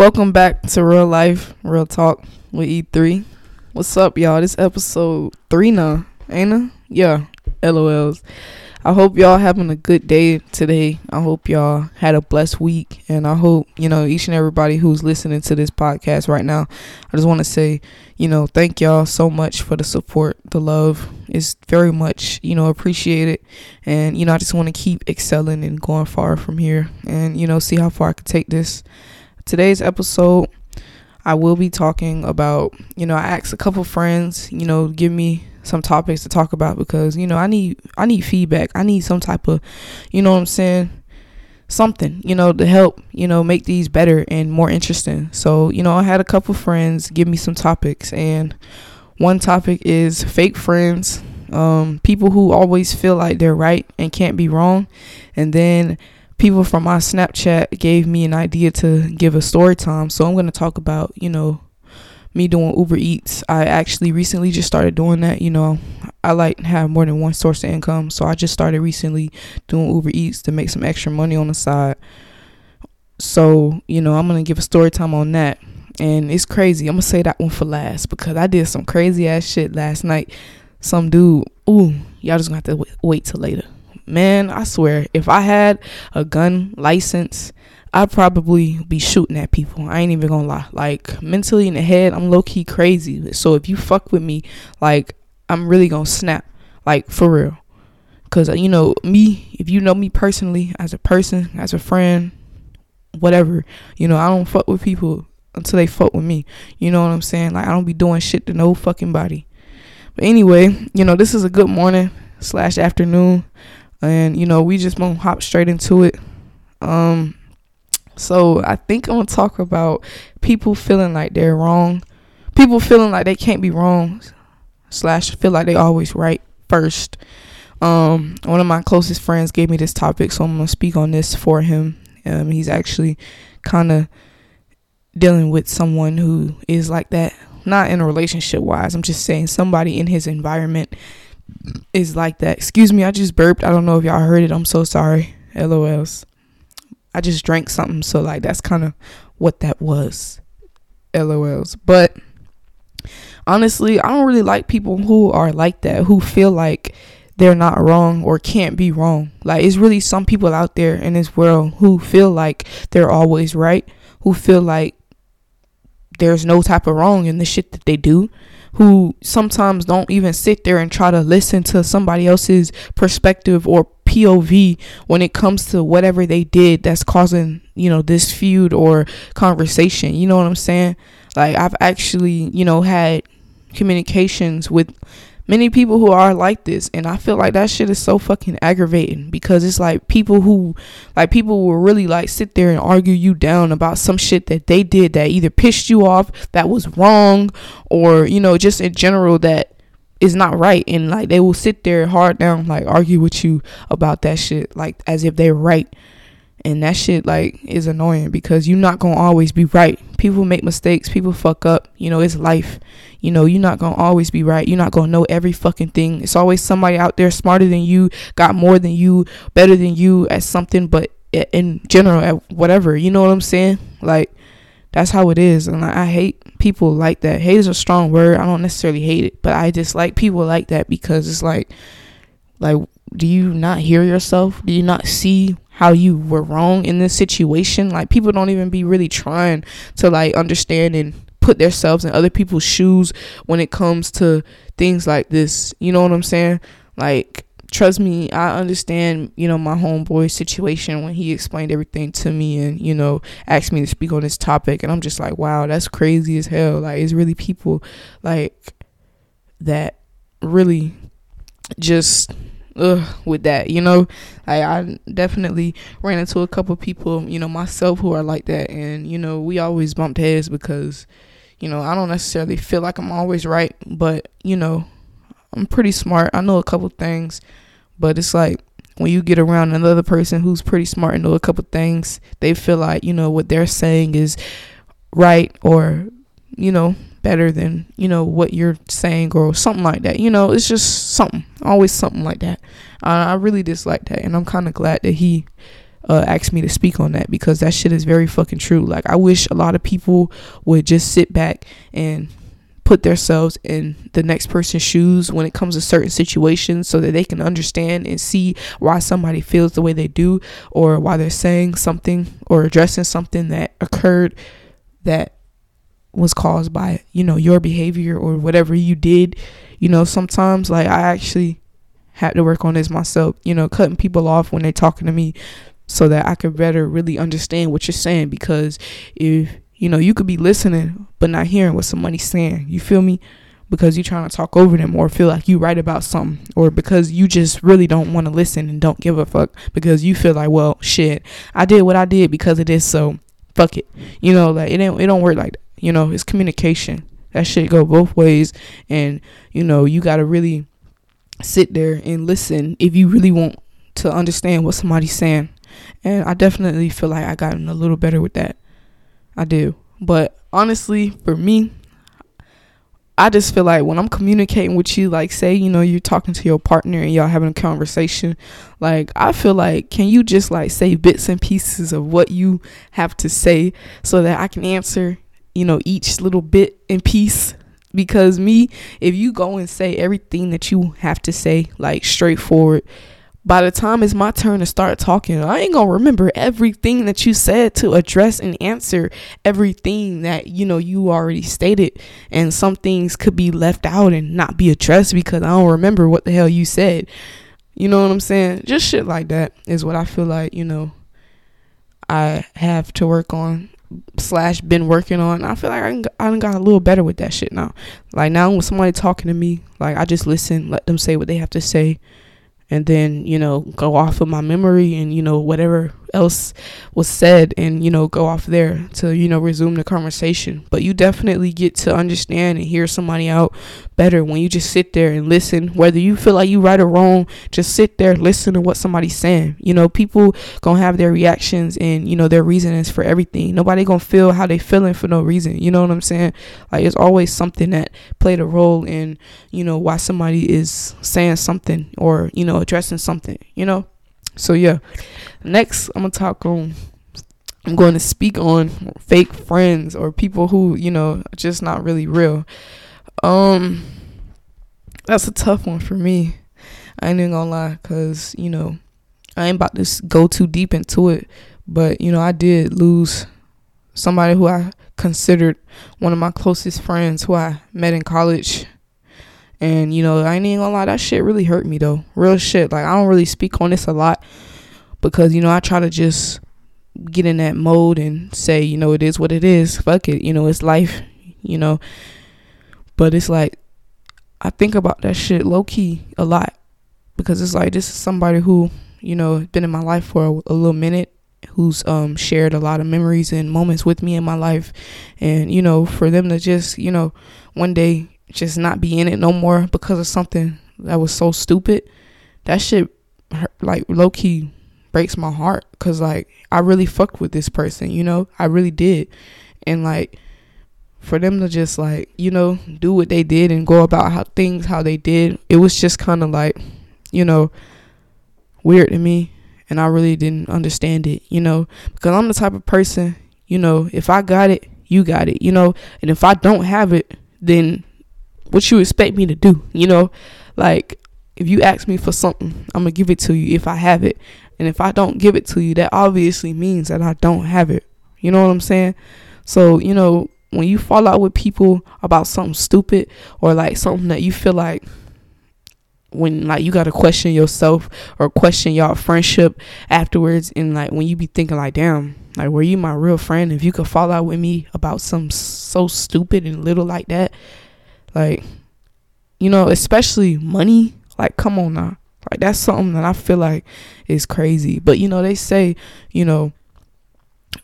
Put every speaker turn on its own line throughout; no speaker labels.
Welcome back to Real Life, Real Talk with E3. What's up, y'all? This episode three now, ain't it? Yeah, LOLs. I hope y'all having a good day today. I hope y'all had a blessed week, and I hope you know each and everybody who's listening to this podcast right now. I just want to say, you know, thank y'all so much for the support, the love. is very much you know appreciated, and you know I just want to keep excelling and going far from here, and you know see how far I can take this today's episode I will be talking about, you know, I asked a couple friends, you know, give me some topics to talk about because, you know, I need I need feedback. I need some type of, you know what I'm saying, something, you know, to help, you know, make these better and more interesting. So, you know, I had a couple friends give me some topics and one topic is fake friends, um, people who always feel like they're right and can't be wrong. And then people from my Snapchat gave me an idea to give a story time. So I'm going to talk about, you know, me doing Uber Eats. I actually recently just started doing that. You know, I like to have more than one source of income. So I just started recently doing Uber Eats to make some extra money on the side. So, you know, I'm going to give a story time on that. And it's crazy. I'm going to say that one for last because I did some crazy ass shit last night. Some dude, ooh, y'all just going to have to wait till later man, I swear, if I had a gun license, I'd probably be shooting at people. I ain't even gonna lie. Like mentally in the head, I'm low key crazy. So if you fuck with me, like I'm really gonna snap. Like for real. Cause uh, you know me, if you know me personally as a person, as a friend, whatever, you know I don't fuck with people until they fuck with me. You know what I'm saying? Like I don't be doing shit to no fucking body. But anyway, you know this is a good morning slash afternoon and you know we just gonna hop straight into it. Um so i think i'm gonna talk about people feeling like they're wrong. People feeling like they can't be wrong slash feel like they always right first. Um one of my closest friends gave me this topic so i'm gonna speak on this for him. Um he's actually kind of dealing with someone who is like that. Not in a relationship wise i'm just saying somebody in his environment is like that. Excuse me, I just burped. I don't know if y'all heard it. I'm so sorry. LOLs. I just drank something, so like that's kind of what that was. LOLs. But honestly, I don't really like people who are like that, who feel like they're not wrong or can't be wrong. Like it's really some people out there in this world who feel like they're always right, who feel like there's no type of wrong in the shit that they do who sometimes don't even sit there and try to listen to somebody else's perspective or POV when it comes to whatever they did that's causing, you know, this feud or conversation. You know what I'm saying? Like I've actually, you know, had communications with many people who are like this and i feel like that shit is so fucking aggravating because it's like people who like people will really like sit there and argue you down about some shit that they did that either pissed you off that was wrong or you know just in general that is not right. And like they will sit there hard down like argue with you about that shit like as if they're right and that shit like is annoying because you're not gonna always be right. People make mistakes people fuck up you know it's life. You know you're not gonna always be right. You're not gonna know every fucking thing. It's always somebody out there smarter than you got more than you better than you at something but in general at whatever. You know what i'm saying? Like that's how it is. And i hate people like that. Hate is a strong word. I don't necessarily hate it but i just like people like that because it's like like do you not hear yourself? Do you not see how you were wrong in this situation. Like people don't even be really trying to like understand and put themselves in other people's shoes when it comes to things like this. You know what I'm saying? Like trust me, I understand, you know, my homeboy situation when he explained everything to me and, you know, asked me to speak on this topic and I'm just like, wow, that's crazy as hell. Like it's really people like that really just ugh, with that, you know. I, I definitely ran into a couple people, you know, myself who are like that, and you know, we always bumped heads because, you know, I don't necessarily feel like I'm always right, but you know, I'm pretty smart. I know a couple things, but it's like when you get around another person who's pretty smart and know a couple things, they feel like you know what they're saying is right or you know better than you know what you're saying or something like that you know it's just something always something like that uh, i really dislike that and i'm kind of glad that he uh, asked me to speak on that because that shit is very fucking true. Like I wish a lot of people would just sit back and put themselves in the next person's shoes when it comes to certain situations so that they can understand and see why somebody feels the way they do or why they're saying something or addressing something that occurred that was caused by you know your behavior or whatever you did you know sometimes like i actually had to work on this myself you know cutting people off when they're talking to me so that i could better really understand what you're saying because if you know you could be listening but not hearing what somebody's saying you feel me? Because you're trying to talk over them or feel like you right about something or because you just really don't want to listen and don't give a fuck because you feel like well shit i did what i did because it is so fuck it you know like it don't it don't work like that you know, it's communication. That shit go both ways and you know, you got to really sit there and listen if you really want to understand what somebody's saying. And I definitely feel like I gotten a little better with that. I do. But honestly, for me, I just feel like when I'm communicating with you, like say, you know, you're talking to your partner and y'all having a conversation, like I feel like can you just like say bits and pieces of what you have to say so that I can answer you know, each little bit and piece. Because me, if you go and say everything that you have to say, like straightforward, by the time it's my turn to start talking, I ain't gonna remember everything that you said to address and answer everything that you know you already stated. And some things could be left out and not be addressed because I don't remember what the hell you said. You know what I'm saying? Just shit like that is what I feel like, you know, I have to work on slash been working on. I feel like I I got a little better with that shit now. Like now when somebody talking to me, like I just listen, let them say what they have to say, and then you know go off of my memory and you know whatever else was said and you know go off there to you know resume the conversation. But you definitely get to understand and hear somebody out better when you just sit there and listen. Whether you feel like you right or wrong just sit there listen to what somebody's saying. You know people gonna have their reactions and you know their reasons for everything. Nobody gonna feel how they feeling for no reason. You know what i'm saying? Like it's always something that played a role in you know why somebody is saying something or you know addressing something you know so yeah, next I'm gonna talk on. I'm going to speak on fake friends or people who you know just not really real. Um, that's a tough one for me. I ain't even gonna lie, cause you know I ain't about to go too deep into it, but you know I did lose somebody who I considered one of my closest friends who I met in college and you know, I ain't gonna lie, that shit really hurt me though. Real shit. Like I don't really speak on this a lot because you know I try to just get in that mode and say, you know, it is what it is. Fuck it. You know, it's life. You know, but it's like I think about that shit low key a lot because it's like this is somebody who you know been in my life for a, a little minute who's um shared a lot of memories and moments with me in my life and you know for them to just you know one day just not be in it no more because of something that was so stupid, that shit like low key breaks my heart because like I really fucked with this person, you know, I really did, and like for them to just like you know do what they did and go about how things how they did, it was just kind of like you know weird to me, and I really didn't understand it, you know, because I'm the type of person, you know, if I got it, you got it, you know, and if I don't have it, then what you expect me to do, you know? Like if you ask me for something, I'm gonna give it to you if I have it. And if I don't give it to you, that obviously means that I don't have it. You know what I'm saying? So, you know, when you fall out with people about something stupid or like something that you feel like when like you gotta question yourself or question y'all friendship afterwards and like when you be thinking like damn like were you my real friend if you could fall out with me about something so stupid and little like that like, you know, especially money. Like, come on now. Like, that's something that I feel like is crazy. But, you know, they say, you know,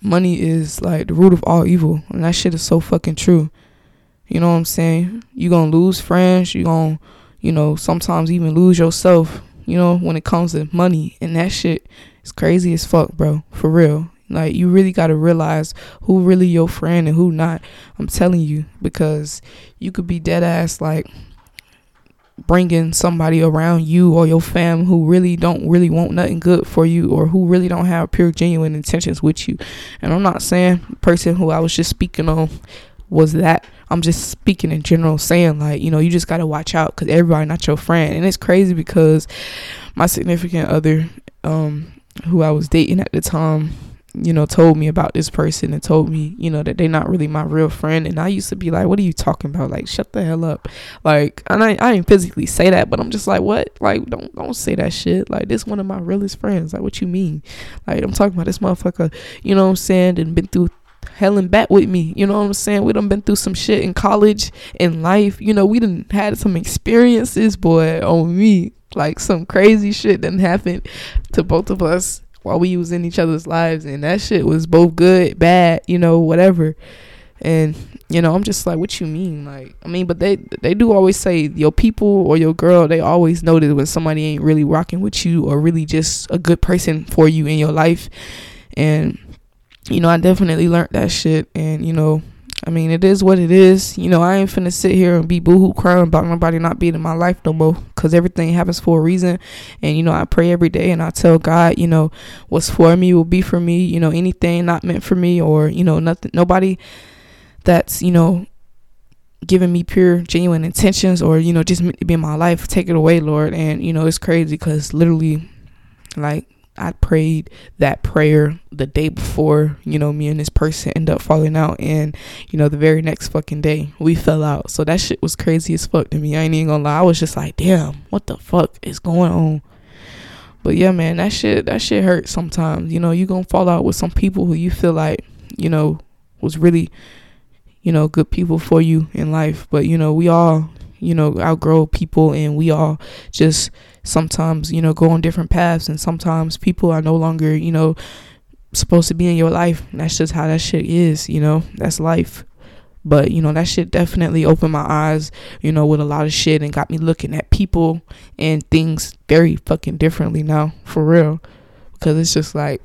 money is like the root of all evil. And that shit is so fucking true. You know what I'm saying? you going to lose friends. you going to, you know, sometimes even lose yourself, you know, when it comes to money. And that shit is crazy as fuck, bro. For real. Like you really got to realize who really your friend and who not. I'm telling you because you could be dead ass like bringing somebody around you or your fam who really don't really want nothing good for you or who really don't have pure genuine intentions with you. And i'm not saying person who i was just speaking on was that. I'm just speaking in general saying like you know you just got to watch out because everybody not your friend. And it's crazy because my significant other um who i was dating at the time you know, told me about this person and told me, you know, that they're not really my real friend. And I used to be like, what are you talking about? Like, shut the hell up. Like, and I, I didn't physically say that, but I'm just like, what? Like, don't, don't say that shit. Like, this one of my realest friends. Like, what you mean? Like, I'm talking about this motherfucker, you know what I'm saying? And been through hell and back with me. You know what I'm saying? We done been through some shit in college, in life. You know, we done had some experiences, boy, on me. Like some crazy shit done happened to both of us while we was in each other's lives and that shit was both good, bad, you know, whatever. And you know, I'm just like, what you mean? Like, I mean, but they they do always say your people or your girl. They always notice when somebody ain't really rocking with you or really just a good person for you in your life. And you know, I definitely learned that shit. And you know, I mean, it is what it is. You know, I ain't finna sit here and be boohoo crying about nobody not being in my life no more because everything happens for a reason. And, you know, I pray every day and I tell God, you know, what's for me will be for me. You know, anything not meant for me or, you know, nothing, nobody that's, you know, giving me pure, genuine intentions or, you know, just meant to be in my life, take it away, Lord. And, you know, it's crazy because literally, like, I prayed that prayer the day before, you know, me and this person end up falling out and, you know, the very next fucking day we fell out. So that shit was crazy as fuck to me. I ain't even gonna lie. I was just like, damn, what the fuck is going on? But yeah, man, that shit that shit hurts sometimes. You know, you gonna fall out with some people who you feel like, you know, was really, you know, good people for you in life. But, you know, we all, you know, outgrow people and we all just sometimes, you know, go on different paths and sometimes people are no longer, you know, supposed to be in your life. That's just how that shit is, you know. That's life. But, you know, that shit definitely opened my eyes, you know, with a lot of shit and got me looking at people and things very fucking differently now, for real. Because it's just like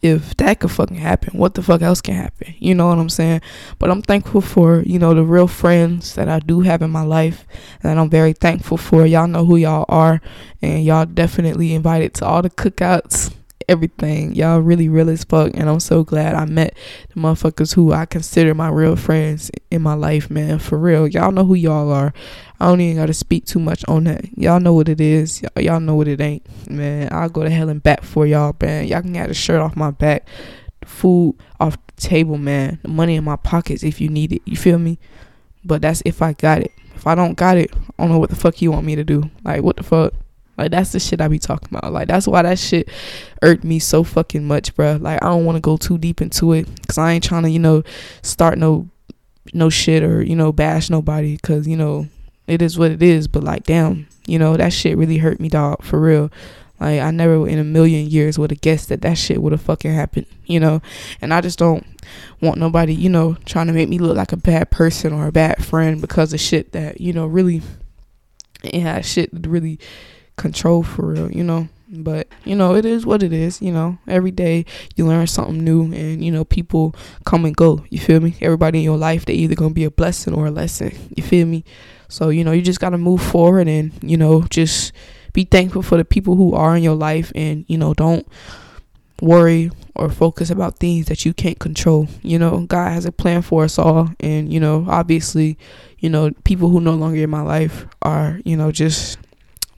if that could fucking happen, what the fuck else can happen? You know what I'm saying? But I'm thankful for, you know, the real friends that I do have in my life and I'm very thankful for. Y'all know who y'all are and y'all definitely invited to all the cookouts everything. Y'all really real as fuck, and I'm so glad I met the motherfuckers who I consider my real friends in my life, man. For real, y'all know who y'all are. I don't even gotta speak too much on that. Y'all know what it is. Y- y'all know what it ain't, man. I'll go to hell and back for y'all, man. Y'all can get the shirt off my back, food off the table, man. The money in my pockets if you need it. You feel me? But that's if I got it. If I don't got it, I don't know what the fuck you want me to do. Like, what the fuck? Like that's the shit I be talking about. Like that's why that shit irked me so fucking much, bro. Like I don't want to go too deep into it because I ain't trying to, you know, start no no shit or you know bash nobody because you know it is what it is. But like, damn, you know that shit really hurt me, dog, for real. Like I never in a million years would have guessed that that shit would have fucking happened, you know. And I just don't want nobody, you know, trying to make me look like a bad person or a bad friend because of shit that you know really it has shit really control for real, you know. But you know, it is what it is. You know, every day you learn something new, and you know, people come and go. You feel me? Everybody in your life, they either gonna be a blessing or a lesson. You feel me? So you know, you just gotta move forward, and you know, just be thankful for the people who are in your life, and you know, don't worry or focus about things that you can't control. You know, God has a plan for us all, and you know, obviously, you know, people who no longer in my life are, you know, just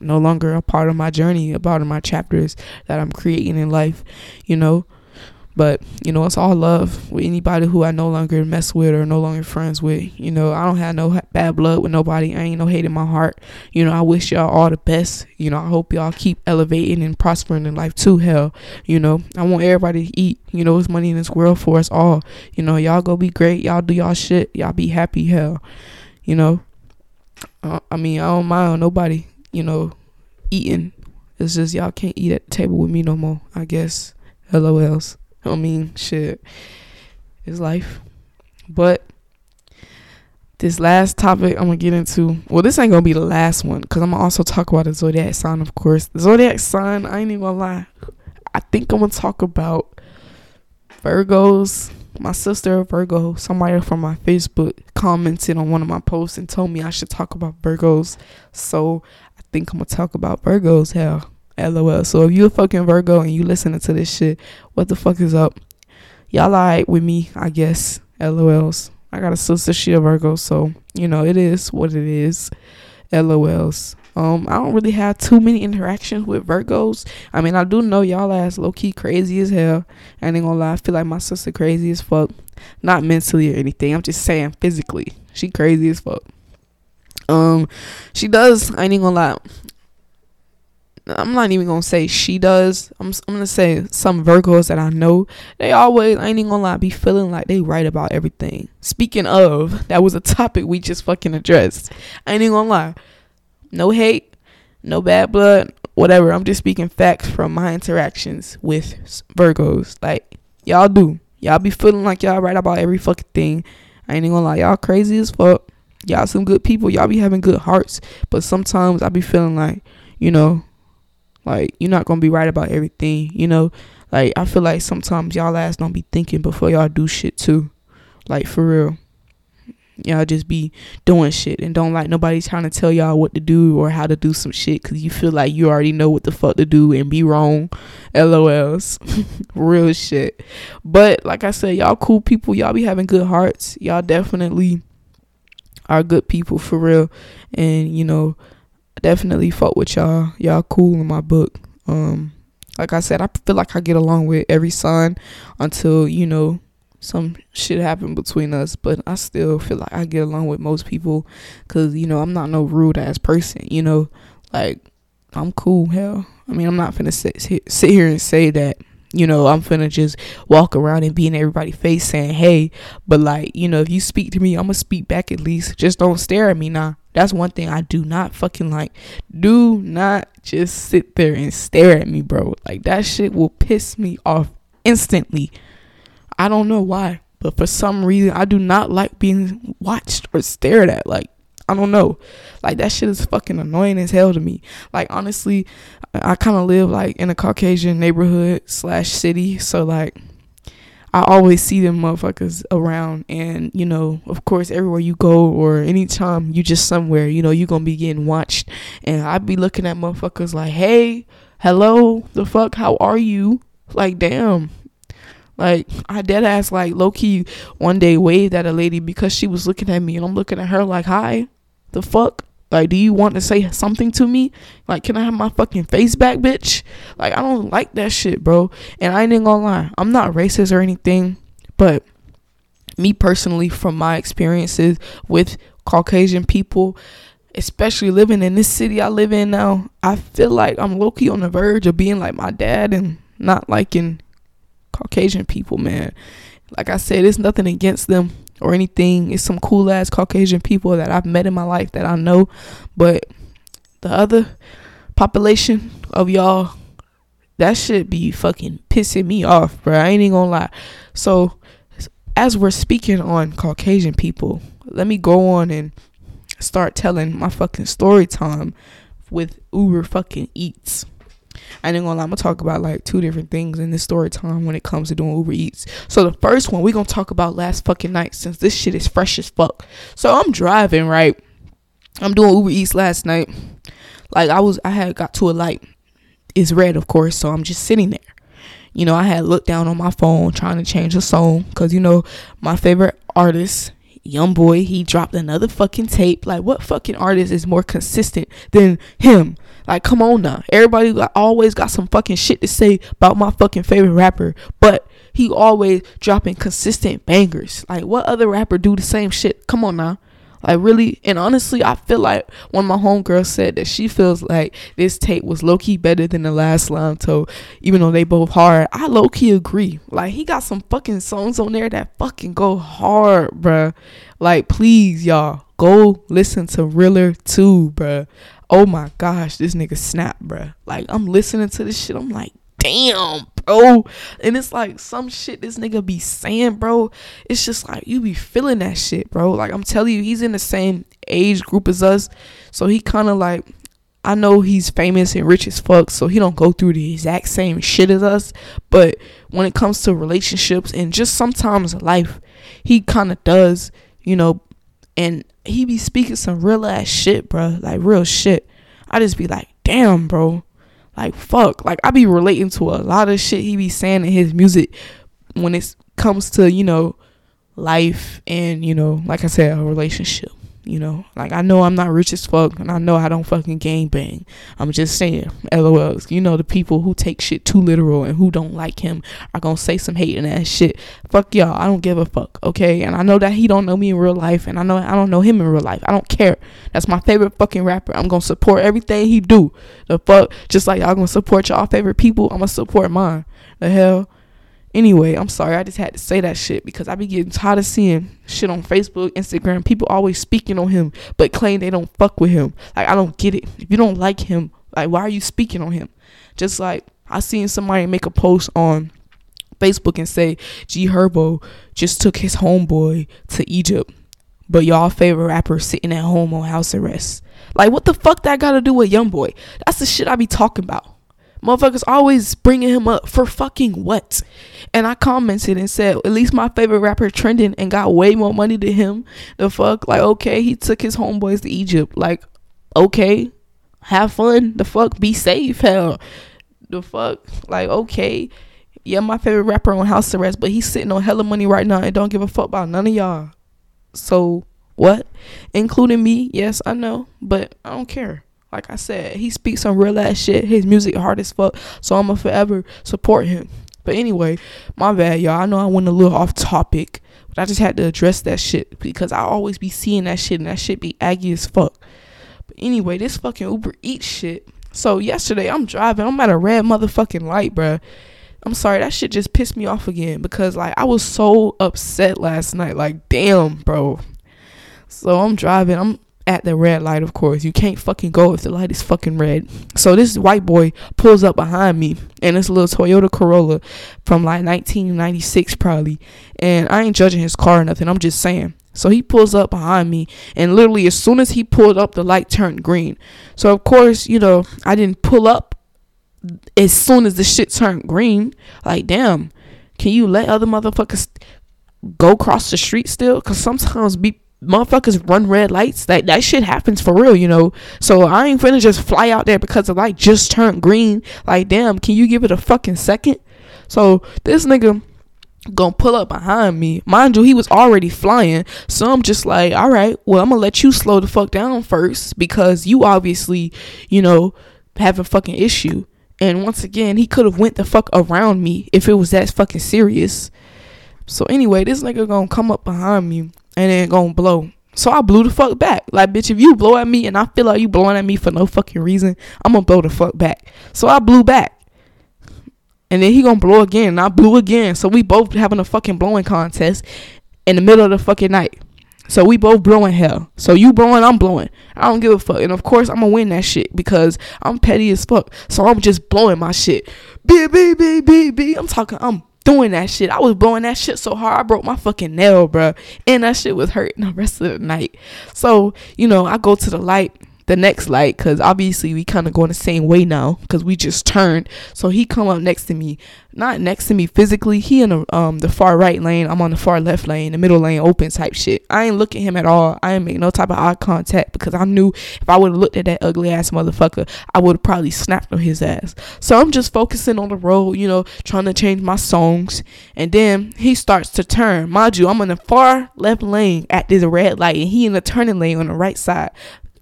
no longer a part of my journey, a part of my chapters that I'm creating in life, you know. But, you know, it's all love with anybody who I no longer mess with or no longer friends with. You know, I don't have no bad blood with nobody. I ain't no hate in my heart. You know, I wish y'all all the best. You know, I hope y'all keep elevating and prospering in life too, hell. You know, I want everybody to eat. You know, there's money in this world for us all. You know, y'all go be great. Y'all do y'all shit. Y'all be happy, hell. You know, uh, I mean, I don't mind nobody you know, eating. It's just y'all can't eat at the table with me no more. I guess. LOLs. I mean, shit. It's life. But this last topic I'm gonna get into. Well, this ain't gonna be the last one because I'm gonna also talk about the zodiac sign, of course. The zodiac sign. I ain't even gonna lie. I think I'm gonna talk about Virgos, my sister Virgo, somebody from my Facebook commented on one of my posts and told me I should talk about Virgos. So think I'm gonna talk about Virgos. Hell, lol. So if you a fucking Virgo and you listening to this shit, what the fuck is up? Y'all alright with me, I guess. LOLs. I got a sister, she a Virgo, so you know it is what it is. LOLs. Um, I don't really have too many interactions with Virgos. I mean, I do know y'all ass low key crazy as hell. I ain't gonna lie, I feel like my sister crazy as fuck. Not mentally or anything. I'm just saying physically. She crazy as fuck. Um, she does. I ain't even gonna lie. I'm not even gonna say she does. I'm I'm gonna say some Virgos that I know. They always I ain't even gonna lie be feeling like they right about everything. Speaking of, that was a topic we just fucking addressed. I ain't even gonna lie. No hate, no bad blood, whatever. I'm just speaking facts from my interactions with Virgos. Like y'all do. Y'all be feeling like y'all right about every fucking thing. I ain't even gonna lie. Y'all crazy as fuck. Y'all some good people. Y'all be having good hearts. But sometimes I be feeling like, you know, like you're not gonna be right about everything, you know. Like I feel like sometimes y'all ass don't be thinking before y'all do shit too. Like for real. Y'all just be doing shit and don't like nobody trying to tell y'all what to do or how to do some shit because you feel like you already know what the fuck to do and be wrong. LOLs. Real shit. But like I said, y'all cool people. Y'all be having good hearts. Y'all definitely are good people for real. And you know, definitely fuck with y'all. Y'all cool in my book. Um, like I said, I feel like I get along with every sign until you know some shit happened between us. But I still feel like I get along with most people because you know I'm not no rude ass person. You know, like I'm cool. Hell, I mean I'm not gonna sit sit here and say that you know, I'm finna just walk around and be in everybody's face saying, hey, but like, you know, if you speak to me, I'm gonna speak back at least. Just don't stare at me now. That's one thing I do not fucking like. Do not just sit there and stare at me, bro. Like that shit will piss me off instantly. I don't know why, but for some reason I do not like being watched or stared at. Like I don't know. Like that shit is fucking annoying as hell to me. Like honestly, I kind of live like in a Caucasian neighborhood slash city, so like I always see them motherfuckers around, and you know, of course, everywhere you go or anytime you just somewhere, you know, you gonna be getting watched, and I'd be looking at motherfuckers like, hey, hello, the fuck, how are you? Like, damn. Like I dead ass like low key one day waved at a lady because she was looking at me and I'm looking at her like hi, the fuck. Like, do you want to say something to me? Like, can I have my fucking face back, bitch? Like, I don't like that shit, bro. And I ain't gonna lie, I'm not racist or anything, but me personally, from my experiences with Caucasian people, especially living in this city I live in now, I feel like I'm low key on the verge of being like my dad and not liking Caucasian people, man. Like I said, it's nothing against them or anything. It's some cool ass Caucasian people that I've met in my life that I know, but the other population of y'all, that should be fucking pissing me off, bro. I ain't even gonna lie. So, as we're speaking on Caucasian people, let me go on and start telling my fucking story time with Uber fucking Eats. I ain't gonna lie, I'm gonna talk about like two different things in this story time when it comes to doing Uber Eats. So the first one we gonna talk about last fucking night since this shit is fresh as fuck. So I'm driving, right? I'm doing Uber Eats last night. Like I was I had got to a light. It's red of course, so I'm just sitting there. You know, I had looked down on my phone trying to change a song because you know my favorite artist young boy he dropped another fucking tape like what fucking artist is more consistent than him like, come on now. Everybody got, always got some fucking shit to say about my fucking favorite rapper, but he always dropping consistent bangers. Like, what other rapper do the same shit? Come on now. Like really, and honestly, I feel like when my homegirl said that she feels like this tape was low key better than the last Slimeto, even though they both hard. I low key agree. Like he got some fucking songs on there that fucking go hard, bruh. Like please, y'all, go listen to Realer 2, bruh oh my gosh, this nigga snap, bruh. Like I'm listening to this shit, I'm like, damn, bro. And it's like some shit this nigga be saying, bro. It's just like you be feeling that shit, bro. Like I'm telling you, he's in the same age group as us. So he kind of like I know he's famous and rich as fuck, so he don't go through the exact same shit as us. But when it comes to relationships and just sometimes life, he kind of does, you know. And he be speaking some real ass shit, bro, like real shit. I just be like, damn, bro, like fuck. Like I be relating to a lot of shit he be saying in his music when it comes to you know life and you know, like I said, a relationship. You know, like I know I'm not rich as fuck, and I know I don't fucking gang bang. I'm just saying, LOLs. You know, the people who take shit too literal and who don't like him are gonna say some hating ass shit. Fuck y'all. I don't give a fuck. Okay, and I know that he don't know me in real life, and I know I don't know him in real life. I don't care. That's my favorite fucking rapper. I'm gonna support everything he do. The fuck, just like y'all gonna support y'all favorite people, I'm gonna support mine. The hell. Anyway, I'm sorry. I just had to say that shit because I be getting tired of seeing shit on Facebook, Instagram. People always speaking on him, but claim they don't fuck with him. Like I don't get it. If you don't like him, like why are you speaking on him? Just like I seen somebody make a post on Facebook and say G Herbo just took his homeboy to Egypt, but y'all favorite rapper sitting at home on house arrest. Like what the fuck that got to do with Young Boy? That's the shit I be talking about. Motherfuckers always bringing him up for fucking what? And I commented and said, at least my favorite rapper trending and got way more money than him. The fuck? Like, okay, he took his homeboys to Egypt. Like, okay, have fun. The fuck? Be safe. Hell. The fuck? Like, okay. Yeah, my favorite rapper on house arrest, but he's sitting on hella money right now and don't give a fuck about none of y'all. So, what? Including me? Yes, I know, but I don't care. Like I said, he speaks some real ass shit. His music hard as fuck. So I'ma forever support him. But anyway, my bad, y'all. I know I went a little off topic, but I just had to address that shit because I always be seeing that shit and that shit be aggy as fuck. But anyway, this fucking Uber Eats shit. So yesterday I'm driving, I'm at a red motherfucking light, bruh. I'm sorry, that shit just pissed me off again because like I was so upset last night. Like, damn, bro. So I'm driving, I'm at the red light, of course. You can't fucking go if the light is fucking red. So this white boy pulls up behind me in this little Toyota Corolla from like 1996 probably. And I ain't judging his car or nothing. I'm just saying. So he pulls up behind me, and literally as soon as he pulled up, the light turned green. So of course, you know, I didn't pull up as soon as the shit turned green. Like, damn, can you let other motherfuckers go across the street still? Cause sometimes be motherfuckers run red lights. That that shit happens for real, you know. So I ain't finna just fly out there because the light just turned green. Like, damn, can you give it a fucking second? So this nigga gonna pull up behind me. Mind you, he was already flying. So I'm just like, all right, well, I'm gonna let you slow the fuck down first because you obviously, you know, have a fucking issue. And once again, he could have went the fuck around me if it was that fucking serious. So anyway, this nigga gonna come up behind me and then gonna blow. So I blew the fuck back. Like, bitch, if you blow at me and I feel like you blowing at me for no fucking reason, I'm gonna blow the fuck back. So I blew back. And then he gonna blow again, and I blew again. So we both having a fucking blowing contest in the middle of the fucking night. So we both blowing hell. So you blowing, I'm blowing. I don't give a fuck. And of course I'm gonna win that shit because I'm petty as fuck. So I'm just blowing my shit. Beep beep beep beep beep. I'm talking. I'm doing that shit. I was blowing that shit so hard I broke my fucking nail, bro. And that shit was hurting the rest of the night. So, you know, I go to the light the next light because obviously we kind of going the same way now because we just turned. So he come up next to me. Not next to me physically he in the um the far right lane i'm on the far left lane the middle lane open type shit. I ain't look at him at all. I ain't make no type of eye contact because i knew if i would have looked at that ugly ass motherfucker i would have probably snapped on his ass. So i'm just focusing on the road you know trying to change my songs. And then he starts to turn. Mind you i'm in the far left lane at this red light and he in the turning lane on the right side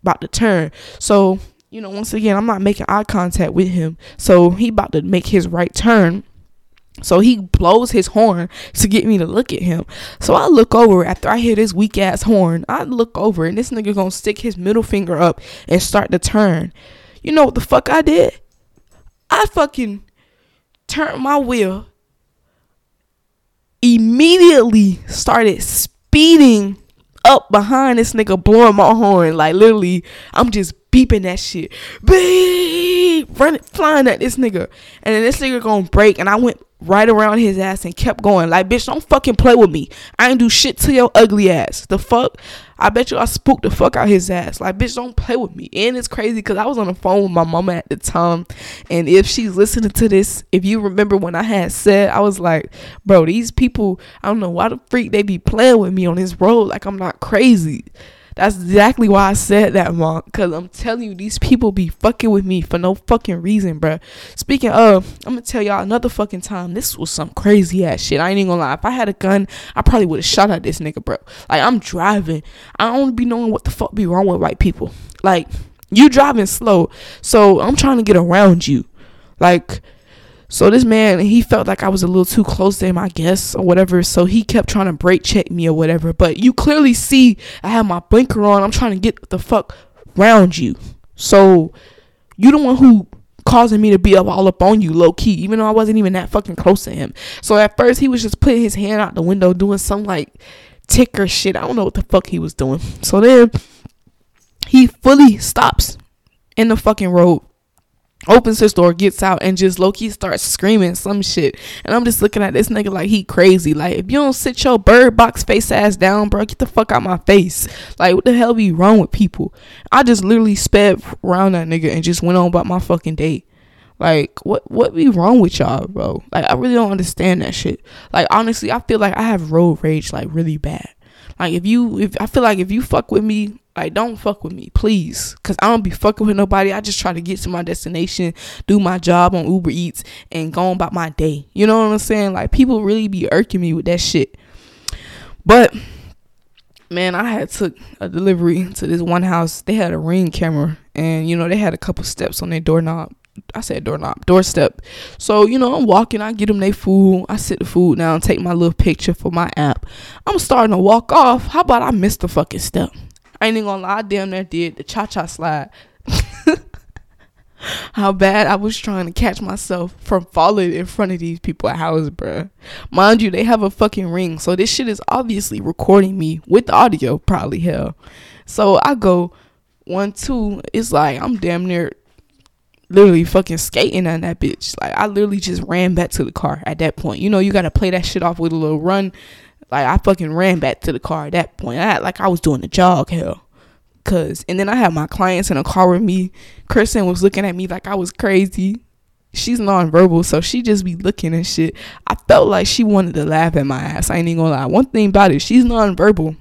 about to turn. So, you know, once again, I'm not making eye contact with him. So he about to make his right turn. So he blows his horn to get me to look at him. So I look over after I hear this weak ass horn. I look over and this nigga gonna stick his middle finger up and start to turn. You know what the fuck I did? I fucking turned my wheel. Immediately started speeding up behind this nigga blowing my horn. Like literally, I'm just beeping that shit. Beep running flying at this nigga. And then this nigga gonna break and I went right around his ass and kept going. Like, bitch, don't fucking play with me. I ain't do shit to your ugly ass. The fuck? I bet you I spooked the fuck out his ass. Like, bitch, don't play with me. And it's crazy because I was on the phone with my mama at the time. And if she's listening to this, if you remember when I had said, I was like, bro, these people, I don't know why the freak they be playing with me on this road. Like, I'm not crazy. That's exactly why I said that, mom. Cause I'm telling you, these people be fucking with me for no fucking reason, bro. Speaking of, I'm gonna tell y'all another fucking time. This was some crazy ass shit. I ain't even gonna lie. If I had a gun, I probably would have shot at this nigga, bro. Like I'm driving. I don't be knowing what the fuck be wrong with white people. Like you driving slow, so I'm trying to get around you. Like so this man, he felt like I was a little too close to him, I guess, or whatever. So he kept trying to brake check me or whatever. But you clearly see I have my blinker on. I'm trying to get the fuck round you. So you the one who causing me to be up all up on you low key, even though I wasn't even that fucking close to him. So at first he was just putting his hand out the window doing some like ticker shit. I don't know what the fuck he was doing. So then he fully stops in the fucking road opens his door, gets out, and just low key starts screaming some shit. And I'm just looking at this nigga like he crazy. Like, if you don't sit your bird box face ass down, bro, get the fuck out my face. Like, what the hell be wrong with people? I just literally sped around that nigga and just went on about my fucking day. Like, what what be wrong with y'all, bro? Like, I really don't understand that shit. Like, honestly, I feel like I have road rage like really bad. Like, if you if I feel like if you fuck with me like, don't fuck with me, please. Cause I don't be fucking with nobody. I just try to get to my destination, do my job on Uber Eats, and go on about my day. You know what I'm saying? Like, people really be irking me with that shit. But man, I had took a delivery to this one house. They had a ring camera, and you know they had a couple steps on their doorknob. I said doorknob, doorstep. So, you know, I'm walking, I get them their food, I sit the food down, take my little picture for my app. I'm starting to walk off. How about I miss the fucking step? I ain't even gonna lie, I damn near did the cha cha slide. How bad I was trying to catch myself from falling in front of these people at house, bruh. Mind you, they have a fucking ring, so this shit is obviously recording me with audio, probably hell. So I go one, two, it's like I'm damn near literally fucking skating on that bitch. Like I literally just ran back to the car at that point. You know, you gotta play that shit off with a little run like I fucking ran back to the car at that point. I like I was doing the jog hell. Cause and then I had my clients in a car with me. Kristen was looking at me like I was crazy. She's nonverbal, so she just be looking and shit. I felt like she wanted to laugh at my ass. I ain't even gonna lie. One thing about it, she's nonverbal.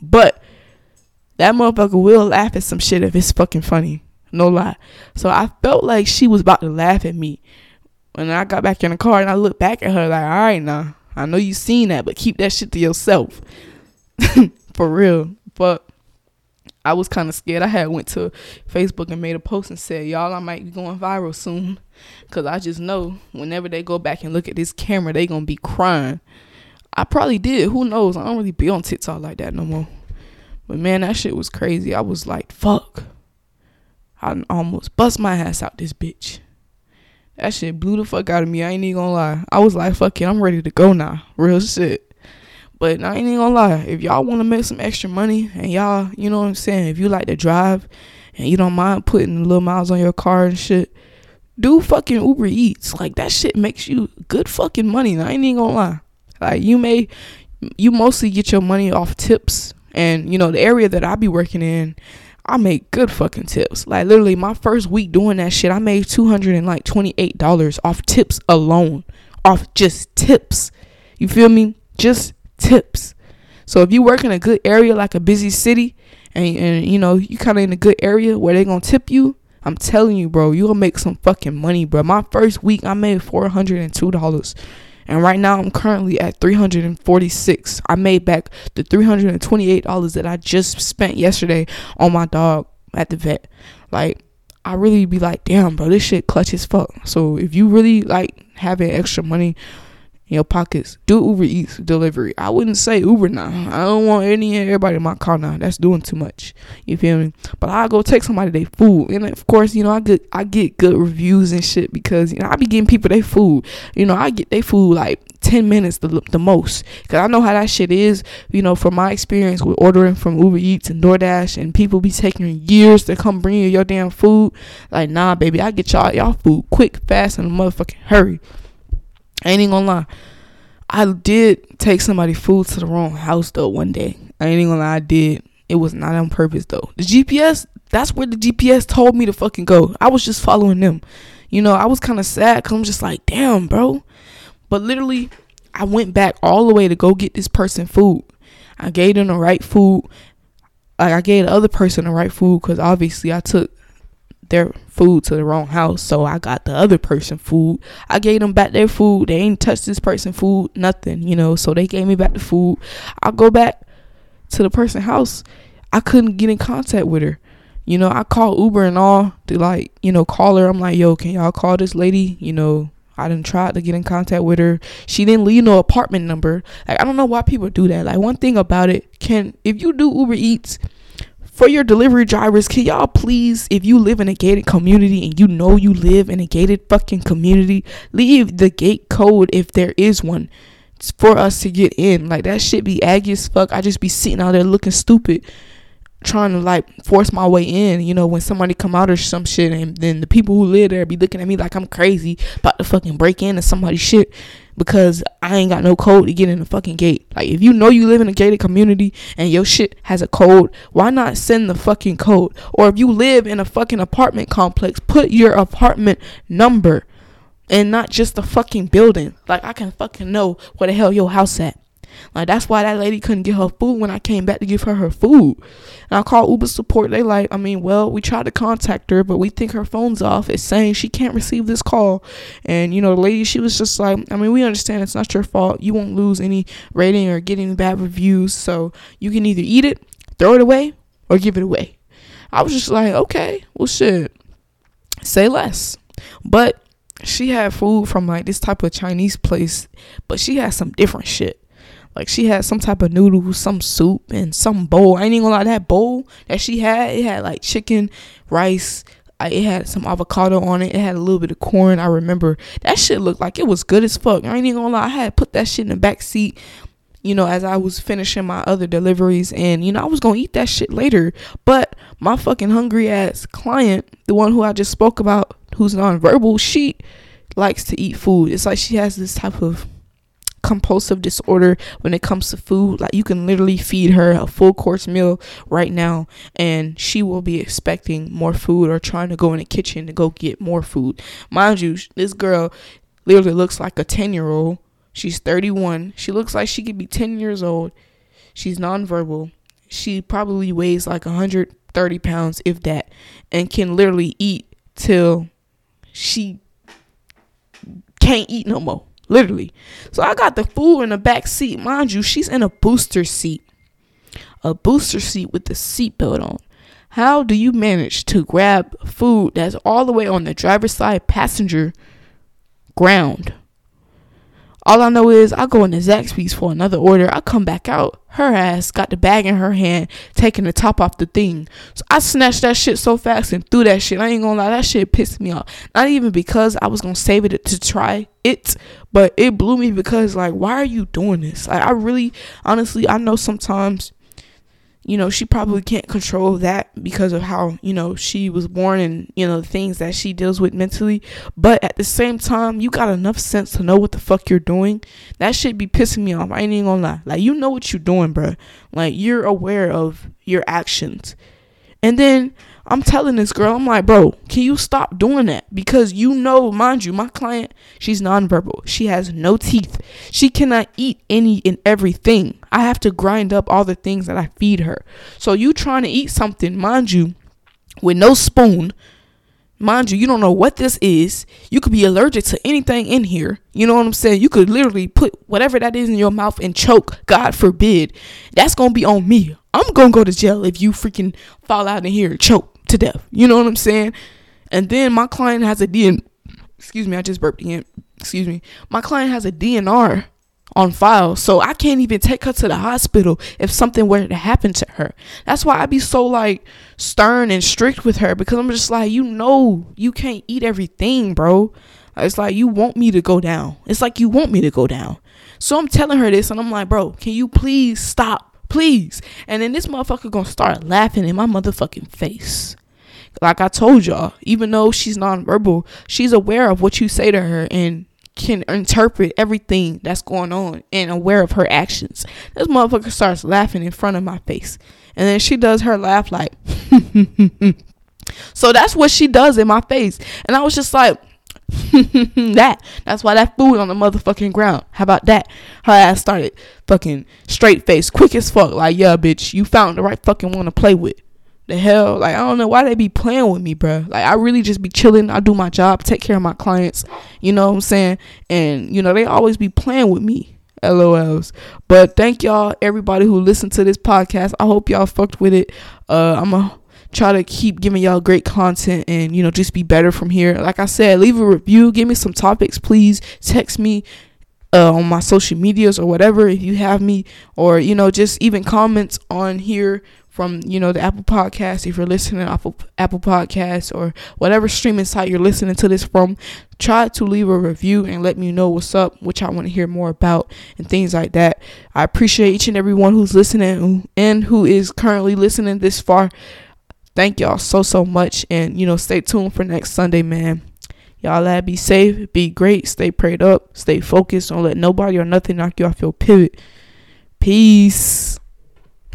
But that motherfucker will laugh at some shit if it's fucking funny. No lie. So I felt like she was about to laugh at me. When I got back in the car and I looked back at her like, all right now. I know you seen that, but keep that shit to yourself. For real. But I was kind of scared. I had went to Facebook and made a post and said, "Y'all, I might be going viral soon," because I just know whenever they go back and look at this camera, they gonna be crying. I probably did. Who knows? I don't really be on TikTok like that no more. But man, that shit was crazy. I was like, "Fuck!" I almost bust my ass out this bitch. That shit blew the fuck out of me. I ain't even gonna lie. I was like, fuck it, I'm ready to go now. Real shit. But I ain't even gonna lie. If y'all wanna make some extra money and y'all, you know what I'm saying, if you like to drive and you don't mind putting little miles on your car and shit, do fucking Uber Eats. Like that shit makes you good fucking money. I ain't even gonna lie. Like you may you mostly get your money off tips and you know the area that I be working in I made good fucking tips. Like literally my first week doing that shit, I made two hundred and like twenty eight dollars off tips alone. Off just tips. You feel me? Just tips. So if you work in a good area like a busy city and and you know, you kinda in a good area where they gonna tip you, I'm telling you, bro, you gonna make some fucking money, bro. My first week I made four hundred and two dollars. And right now I'm currently at 346. I made back the $328 that I just spent yesterday on my dog at the vet. Like I really be like, damn, bro, this shit clutch as fuck. So if you really like having extra money in your pockets, do Uber Eats delivery. I wouldn't say Uber now. I don't want any and everybody in my car now. That's doing too much. You feel me? But I go take somebody their food, and of course, you know I get I get good reviews and shit because you know I be getting people their food. You know I get their food like 10 minutes the, the most because i know how that shit is you know from my experience with ordering from uber eats and doordash and people be taking years to come bring you your damn food like nah baby i get y'all y'all food quick fast and motherfucking hurry I ain't even gonna lie. I did take somebody food to the wrong house though one day. I ain't even gonna lie, I did. It was not on purpose though. The GPS, that's where the GPS told me to fucking go. I was just following them. You know, I was kind of sad because I'm just like, damn, bro. But literally, I went back all the way to go get this person food. I gave them the right food. Like I gave the other person the right food because obviously I took their food to the wrong house. So I got the other person food. I gave them back their food. They ain't touched this person food, nothing, you know. So they gave me back the food. I go back to the person house. I couldn't get in contact with her. You know, I called Uber and all to like, you know, call her. I'm like, yo, can y'all call this lady? You know, I didn't try to get in contact with her. She didn't leave no apartment number. Like I don't know why people do that. Like one thing about it, can if you do Uber Eats for your delivery drivers, can y'all please, if you live in a gated community and you know you live in a gated fucking community, leave the gate code if there is one for us to get in. Like that shit be aggy as fuck. I just be sitting out there looking stupid trying to like force my way in, you know, when somebody come out or some shit and then the people who live there be looking at me like I'm crazy about to fucking break into somebody's shit because I ain't got no code to get in the fucking gate. Like if you know you live in a gated community and your shit has a code, why not send the fucking code? Or if you live in a fucking apartment complex, put your apartment number and not just the fucking building. Like I can fucking know where the hell your house at. Like that's why that lady couldn't get her food when I came back to give her her food. And I called Uber support. They like, I mean, well, we tried to contact her, but we think her phone's off. It's saying she can't receive this call. And you know, the lady, she was just like, I mean, we understand it's not your fault. You won't lose any rating or get any bad reviews. So you can either eat it, throw it away, or give it away. I was just like, okay, well, shit, say less. But she had food from like this type of Chinese place, but she had some different shit. Like she had some type of noodles, some soup, and some bowl. I ain't even gonna lie, that bowl that she had, it had like chicken, rice. Uh, it had some avocado on it. It had a little bit of corn. I remember that shit looked like it was good as fuck. I ain't even gonna lie. I had put that shit in the back seat, you know, as I was finishing my other deliveries, and you know, I was gonna eat that shit later. But my fucking hungry ass client, the one who I just spoke about, who's nonverbal, she likes to eat food. It's like she has this type of compulsive disorder when it comes to food. Like you can literally feed her a full course meal right now and she will be expecting more food or trying to go in the kitchen to go get more food. Mind you, this girl literally looks like a 10 year old. She's 31. She looks like she could be 10 years old. She's nonverbal. She probably weighs like 130 pounds, if that, and can literally eat till she can't eat no more. Literally. So I got the fool in the back seat. Mind you, she's in a booster seat. A booster seat with the seatbelt on. How do you manage to grab food that's all the way on the driver's side passenger ground? All I know is I go into Zaxby's for another order. I come back out. Her ass got the bag in her hand, taking the top off the thing. So I snatched that shit so fast and threw that shit. I ain't gonna lie, that shit pissed me off. Not even because I was gonna save it to try it, but it blew me because like, why are you doing this? Like, I really, honestly, I know sometimes you know, she probably can't control that because of how, you know, she was born and, you know, the things that she deals with mentally. But at the same time, you got enough sense to know what the fuck you're doing. That shit be pissing me off. I ain't even gonna lie. Like, you know what you're doing, bro. Like, you're aware of your actions. And then I'm telling this girl, I'm like, bro, can you stop doing that? Because you know, mind you, my client, she's nonverbal. She has no teeth. She cannot eat any and everything. I have to grind up all the things that I feed her. So you trying to eat something, mind you, with no spoon. Mind you, you don't know what this is. You could be allergic to anything in here. You know what I'm saying? You could literally put whatever that is in your mouth and choke. God forbid. That's going to be on me. I'm going to go to jail if you freaking fall out in here and choke to death. You know what I'm saying? And then my client has a DN. Excuse me, I just burped again. Excuse me. My client has a DNR on file, so I can't even take her to the hospital if something were to happen to her. That's why I be so like stern and strict with her because I'm just like, you know, you can't eat everything, bro. It's like you want me to go down. It's like you want me to go down. So I'm telling her this, and I'm like, bro, can you please stop, please? And then this motherfucker gonna start laughing in my motherfucking face. Like I told y'all, even though she's nonverbal, she's aware of what you say to her and can interpret everything that's going on and aware of her actions. This motherfucker starts laughing in front of my face. And then she does her laugh like, so that's what she does in my face. And I was just like, that. That's why that food on the motherfucking ground. How about that? Her ass started fucking straight face, quick as fuck. Like, yeah, bitch, you found the right fucking one to play with. The hell, like I don't know why they be playing with me, bro. Like I really just be chilling. I do my job, take care of my clients. You know what I'm saying? And you know they always be playing with me. LOLs. But thank y'all, everybody who listened to this podcast. I hope y'all fucked with it. Uh, I'm going to try to keep giving y'all great content and you know just be better from here like i said leave a review give me some topics please text me uh, on my social medias or whatever if you have me or you know just even comments on here from you know the apple podcast if you're listening apple apple podcast or whatever streaming site you're listening to this from try to leave a review and let me know what's up which i want to hear more about and things like that i appreciate each and every one who's listening and who is currently listening this far Thank y'all so so much, and you know, stay tuned for next Sunday, man. Y'all lad be safe, be great, stay prayed up, stay focused, don't let nobody or nothing knock you off your pivot. Peace.